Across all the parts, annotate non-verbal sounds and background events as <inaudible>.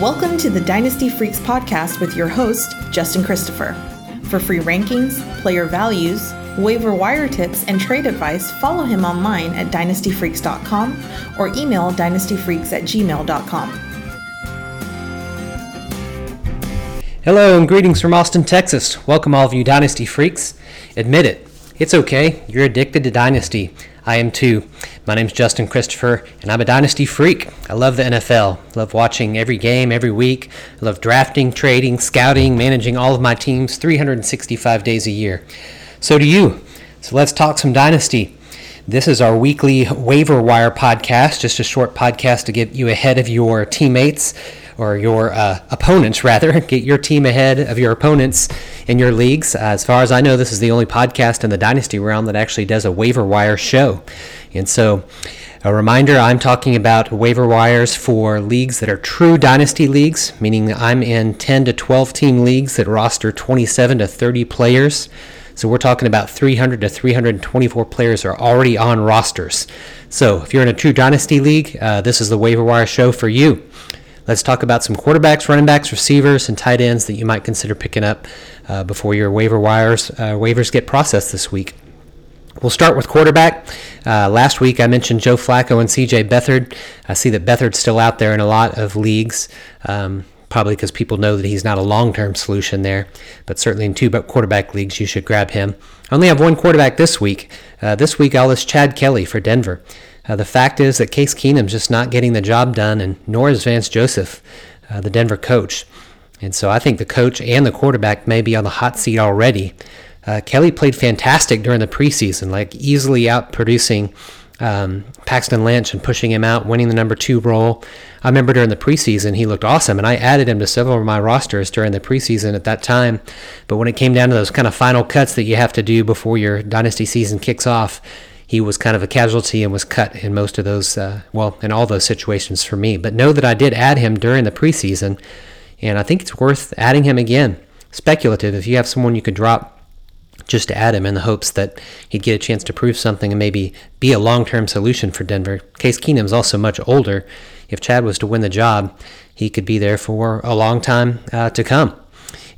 Welcome to the Dynasty Freaks podcast with your host, Justin Christopher. For free rankings, player values, waiver wire tips, and trade advice, follow him online at dynastyfreaks.com or email dynastyfreaks at gmail.com. Hello and greetings from Austin, Texas. Welcome, all of you Dynasty freaks. Admit it, it's okay. You're addicted to Dynasty. I am too. My name's Justin Christopher, and I'm a Dynasty freak. I love the NFL. Love watching every game, every week. I love drafting, trading, scouting, managing all of my teams 365 days a year. So do you. So let's talk some Dynasty. This is our weekly waiver wire podcast, just a short podcast to get you ahead of your teammates or your uh, opponents, rather. <laughs> Get your team ahead of your opponents in your leagues. Uh, as far as I know, this is the only podcast in the Dynasty realm that actually does a waiver wire show. And so, a reminder I'm talking about waiver wires for leagues that are true dynasty leagues, meaning I'm in 10 to 12 team leagues that roster 27 to 30 players. So we're talking about 300 to 324 players are already on rosters. So if you're in a true dynasty league, uh, this is the waiver wire show for you. Let's talk about some quarterbacks, running backs, receivers, and tight ends that you might consider picking up uh, before your waiver wires uh, waivers get processed this week. We'll start with quarterback. Uh, last week I mentioned Joe Flacco and CJ Beathard. I see that Beathard's still out there in a lot of leagues. Um, probably because people know that he's not a long term solution there. But certainly in two quarterback leagues, you should grab him. I only have one quarterback this week. Uh, this week, I'll list Chad Kelly for Denver. Uh, the fact is that Case Keenum's just not getting the job done, and nor is Vance Joseph, uh, the Denver coach. And so I think the coach and the quarterback may be on the hot seat already. Uh, Kelly played fantastic during the preseason, like easily out producing um, Paxton Lynch and pushing him out, winning the number two role. I remember during the preseason, he looked awesome, and I added him to several of my rosters during the preseason at that time. But when it came down to those kind of final cuts that you have to do before your dynasty season kicks off, he was kind of a casualty and was cut in most of those, uh, well, in all those situations for me. But know that I did add him during the preseason, and I think it's worth adding him again. Speculative, if you have someone you could drop just to add him in the hopes that he'd get a chance to prove something and maybe be a long term solution for Denver. Case Keenum's also much older. If Chad was to win the job, he could be there for a long time uh, to come.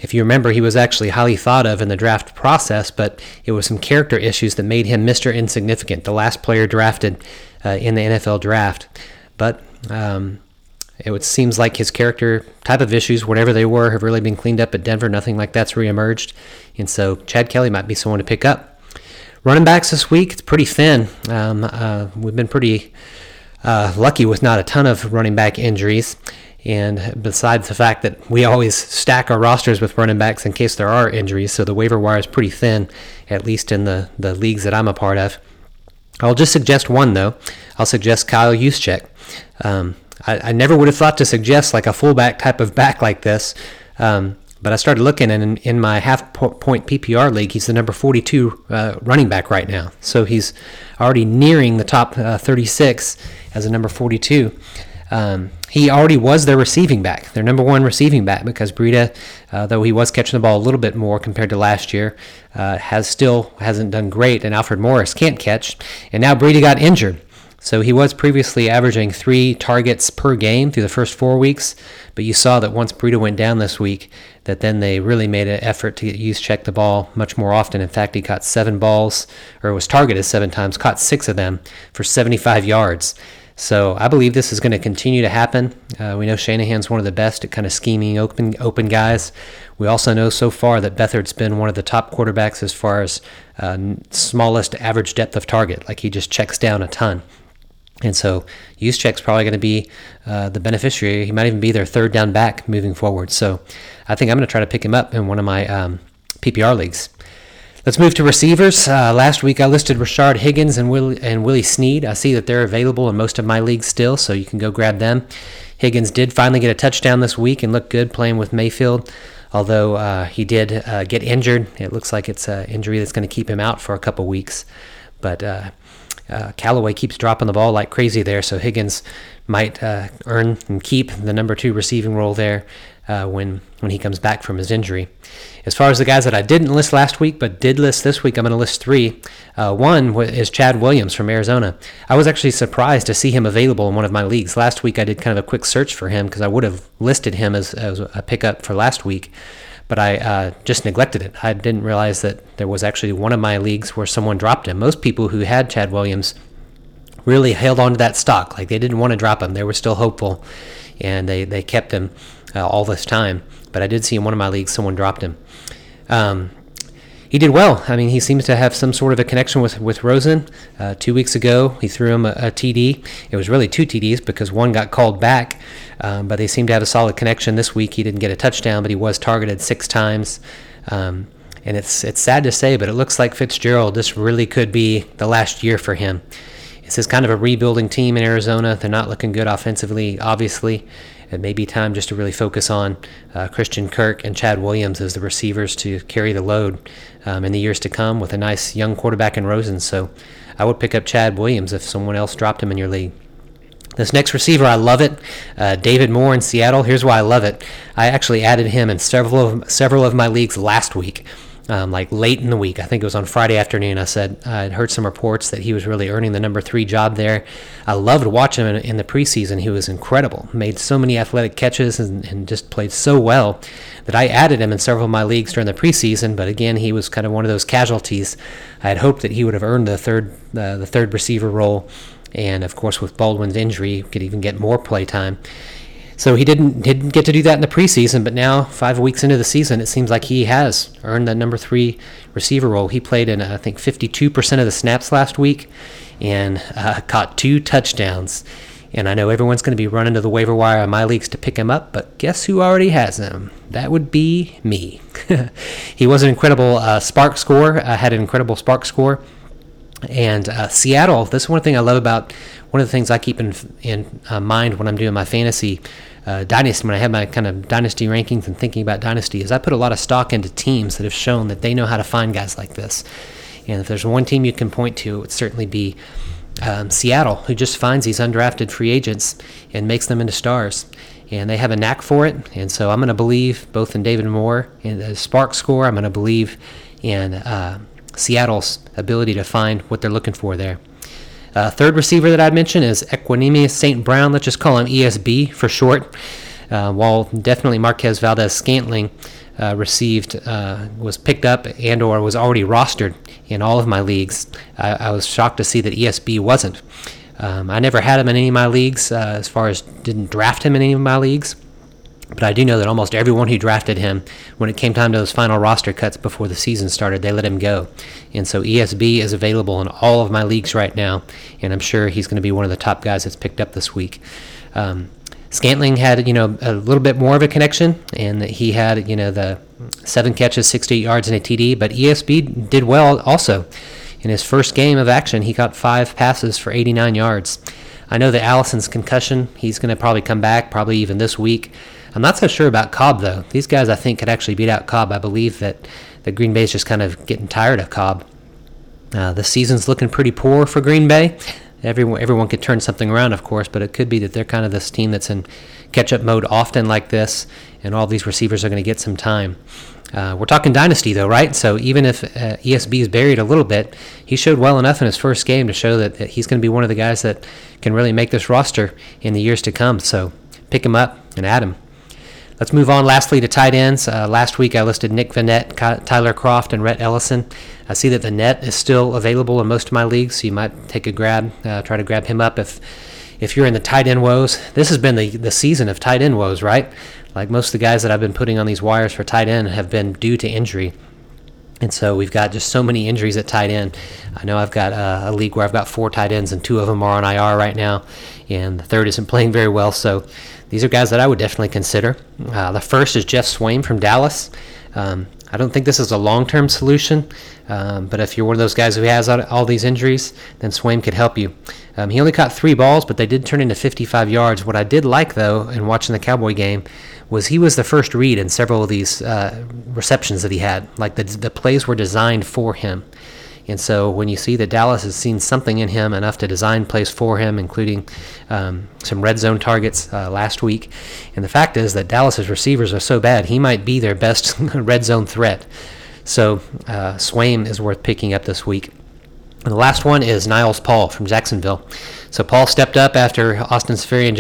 If you remember, he was actually highly thought of in the draft process, but it was some character issues that made him Mr. Insignificant, the last player drafted uh, in the NFL draft. But um, it seems like his character type of issues, whatever they were, have really been cleaned up at Denver. Nothing like that's reemerged. And so Chad Kelly might be someone to pick up. Running backs this week, it's pretty thin. Um, uh, we've been pretty uh, lucky with not a ton of running back injuries. And besides the fact that we always stack our rosters with running backs in case there are injuries, so the waiver wire is pretty thin, at least in the, the leagues that I'm a part of. I'll just suggest one, though. I'll suggest Kyle Juszczyk. Um, I, I, never would have thought to suggest like a fullback type of back like this. Um, but I started looking, and in, in, my half point PPR league, he's the number 42 uh, running back right now. So he's already nearing the top uh, 36 as a number 42. Um, he already was their receiving back, their number one receiving back, because Breida, uh, though he was catching the ball a little bit more compared to last year, uh, has still hasn't done great, and Alfred Morris can't catch. And now Breida got injured. So he was previously averaging three targets per game through the first four weeks, but you saw that once Breida went down this week, that then they really made an effort to use check the ball much more often. In fact, he caught seven balls, or was targeted seven times, caught six of them for 75 yards. So I believe this is going to continue to happen. Uh, we know Shanahan's one of the best at kind of scheming open open guys. We also know so far that Beathard's been one of the top quarterbacks as far as uh, smallest average depth of target. Like he just checks down a ton. And so Juszczyk's probably going to be uh, the beneficiary. He might even be their third down back moving forward. So I think I'm going to try to pick him up in one of my um, PPR leagues. Let's move to receivers. Uh, last week I listed Rashard Higgins and, Will, and Willie Snead. I see that they're available in most of my leagues still, so you can go grab them. Higgins did finally get a touchdown this week and looked good playing with Mayfield, although uh, he did uh, get injured. It looks like it's an injury that's going to keep him out for a couple weeks. But uh, Callaway keeps dropping the ball like crazy there, so Higgins might uh, earn and keep the number two receiving role there. uh, when when he comes back from his injury. As far as the guys that I didn't list last week but did list this week, I'm going to list three. Uh, one is Chad Williams from Arizona. I was actually surprised to see him available in one of my leagues. Last week I did kind of a quick search for him because I would have listed him as, as a pickup for last week but I uh, just neglected it. I didn't realize that there was actually one of my leagues where someone dropped him. Most people who had Chad Williams really held on to that stock. Like they didn't want to drop him. They were still hopeful, and they, they kept him uh, all this time. But I did see in one of my leagues someone dropped him. Um, he did well. I mean, he seems to have some sort of a connection with with Rosen. Uh, two weeks ago, he threw him a, a, TD. It was really two TDs because one got called back, um, but they seem to have a solid connection. This week, he didn't get a touchdown, but he was targeted six times. Um, and it's it's sad to say, but it looks like Fitzgerald. This really could be the last year for him. This is kind of a rebuilding team in Arizona. They're not looking good offensively, obviously. It may be time just to really focus on uh, Christian Kirk and Chad Williams as the receivers to carry the load um, in the years to come with a nice young quarterback in Rosen. So I would pick up Chad Williams if someone else dropped him in your league. This next receiver, I love it. Uh, David Moore in Seattle. Here's why I love it. I actually added him in several of several of my leagues last week um, like late in the week. I think it was on Friday afternoon. I said I'd heard some reports that he was really earning the number three job there. I loved watching him in, in the preseason. He was incredible. Made so many athletic catches and, and, just played so well that I added him in several of my leagues during the preseason. But again, he was kind of one of those casualties. I had hoped that he would have earned the third uh, the third receiver role, and of course with Baldwin's injury, could even get more play time. So he didn't didn't get to do that in the preseason, but now five weeks into the season, it seems like he has earned that number three receiver role. He played in I think 52% of the snaps last week, and uh, caught two touchdowns. And I know everyone's going to be running to the waiver wire on my leagues to pick him up, but guess who already has him? That would be me. <laughs> he was an incredible uh, SPARQ score. I had an incredible SPARQ score. And uh, Seattle, this is one thing I love about one of the things I keep in, in uh, mind when I'm doing my fantasy uh, dynasty, when I have my kind of dynasty rankings and thinking about dynasty, is I put a lot of stock into teams that have shown that they know how to find guys like this. And if there's one team you can point to, it would certainly be um, Seattle, who just finds these undrafted free agents and makes them into stars. And they have a knack for it. And so I'm going to believe both in David Moore and the SPARQ score. I'm going to believe in uh, Seattle's ability to find what they're looking for there. Uh, third receiver that I'd mention is Equanimeous St. Brown. Let's just call him ESB for short. Uh, while definitely Marquez Valdes Scantling uh, received uh, was picked up and or was already rostered in all of my leagues, I, I was shocked to see that ESB wasn't. Um, I never had him in any of my leagues, uh, as far as didn't draft him in any of my leagues. But I do know that almost everyone who drafted him, when it came time to those final roster cuts before the season started, they let him go. And so ESB is available in all of my leagues right now, and I'm sure he's going to be one of the top guys that's picked up this week. Um, Scantling had, you know, a little bit more of a connection, and he had, you know, the seven catches, 68 yards, and a TD. But ESB did well also. In his first game of action, he got five passes for 89 yards. I know that Allison's concussion, he's going to probably come back, probably even this week. I'm not so sure about Cobb though. These guys I think could actually beat out Cobb. I believe that the Green Bay is just kind of getting tired of Cobb. Uh, the season's looking pretty poor for Green Bay. Everyone, everyone could turn something around, of course, but it could be that they're kind of this team that's in catch-up mode often like this, and all these receivers are going to get some time. Uh, we're talking dynasty, though, right? So even if uh, ESB is buried a little bit, he showed well enough in his first game to show that, that he's going to be one of the guys that can really make this roster in the years to come. So pick him up and add him. Let's move on lastly to tight ends. Uh, last week I listed Nick Vannett, Tyler Kroft, and Rhett Ellison. I see that net is still available in most of my leagues, so you might take a grab, uh, try to grab him up if if you're in the tight end woes. This has been the, the season of tight end woes, right? Like most of the guys that I've been putting on these wires for tight end have been due to injury. And so we've got just so many injuries at tight end. I know I've got uh, a league where I've got four tight ends, and two of them are on IR right now, and the third isn't playing very well. So these are guys that I would definitely consider. Uh, the first is Geoff Swaim from Dallas. Um, I don't think this is a long term solution, um, but if you're one of those guys who has all these injuries, then Swaim could help you. Um, he only caught three balls, but they did turn into 55 yards. What I did like, though, in watching the Cowboy game, was he was the first read in several of these uh, receptions that he had. Like the, the plays were designed for him. And so when you see that Dallas has seen something in him enough to design plays for him, including um, some red zone targets uh, last week, and the fact is that Dallas's receivers are so bad, he might be their best <laughs> red zone threat. So uh, Swaim is worth picking up this week. And the last one is Niles Paul from Jacksonville. So Paul stepped up after Austin Seferian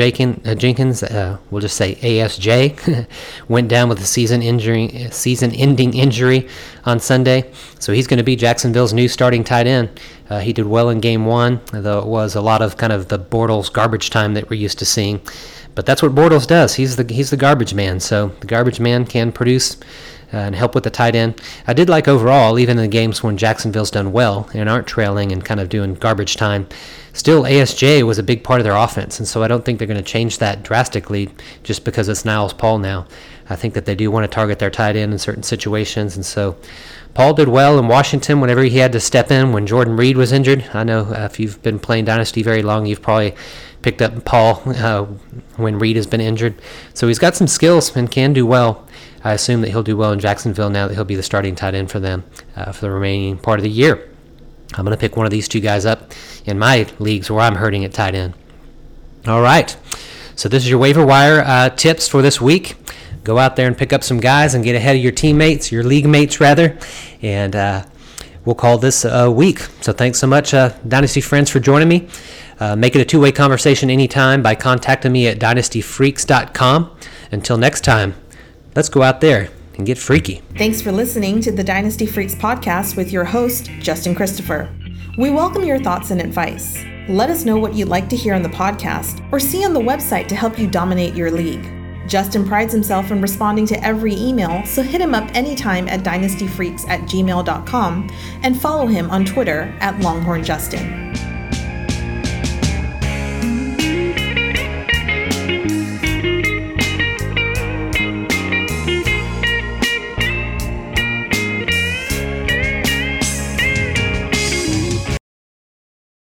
uh, Jenkins, uh, we'll just say ASJ, <laughs> went down with a season injury, season-ending injury on Sunday. So he's going to be Jacksonville's new starting tight end. Uh, he did well in Game One, though it was a lot of kind of the Bortles garbage time that we're used to seeing. But that's what Bortles does. He's the he's the garbage man. So the garbage man can produce and help with the tight end. I did like overall, even in the games when Jacksonville's done well and aren't trailing and kind of doing garbage time, still ASJ was a big part of their offense. And so I don't think they're going to change that drastically just because it's Niles Paul now. I think that they do want to target their tight end in certain situations. And so Paul did well in Washington whenever he had to step in when Jordan Reed was injured. I know uh, if you've been playing Dynasty very long, you've probably picked up Paul uh, when Reed has been injured. So he's got some skills and can do well. I assume that he'll do well in Jacksonville now that he'll be the starting tight end for them uh, for the remaining part of the year. I'm going to pick one of these two guys up in my leagues where I'm hurting at tight end. All right. So this is your waiver wire uh, tips for this week. Go out there and pick up some guys and get ahead of your teammates, your league mates rather, and uh, we'll call this a week. So thanks so much, uh, Dynasty friends, for joining me. Uh, make it a two-way conversation anytime by contacting me at dynastyfreaks.com. Until next time, let's go out there and get freaky. Thanks for listening to the Dynasty Freaks podcast with your host, Justin Christopher. We welcome your thoughts and advice. Let us know what you'd like to hear on the podcast or see on the website to help you dominate your league. Justin prides himself in responding to every email, so hit him up anytime at dynastyfreaks at gmail.com and follow him on Twitter at LonghornJustin.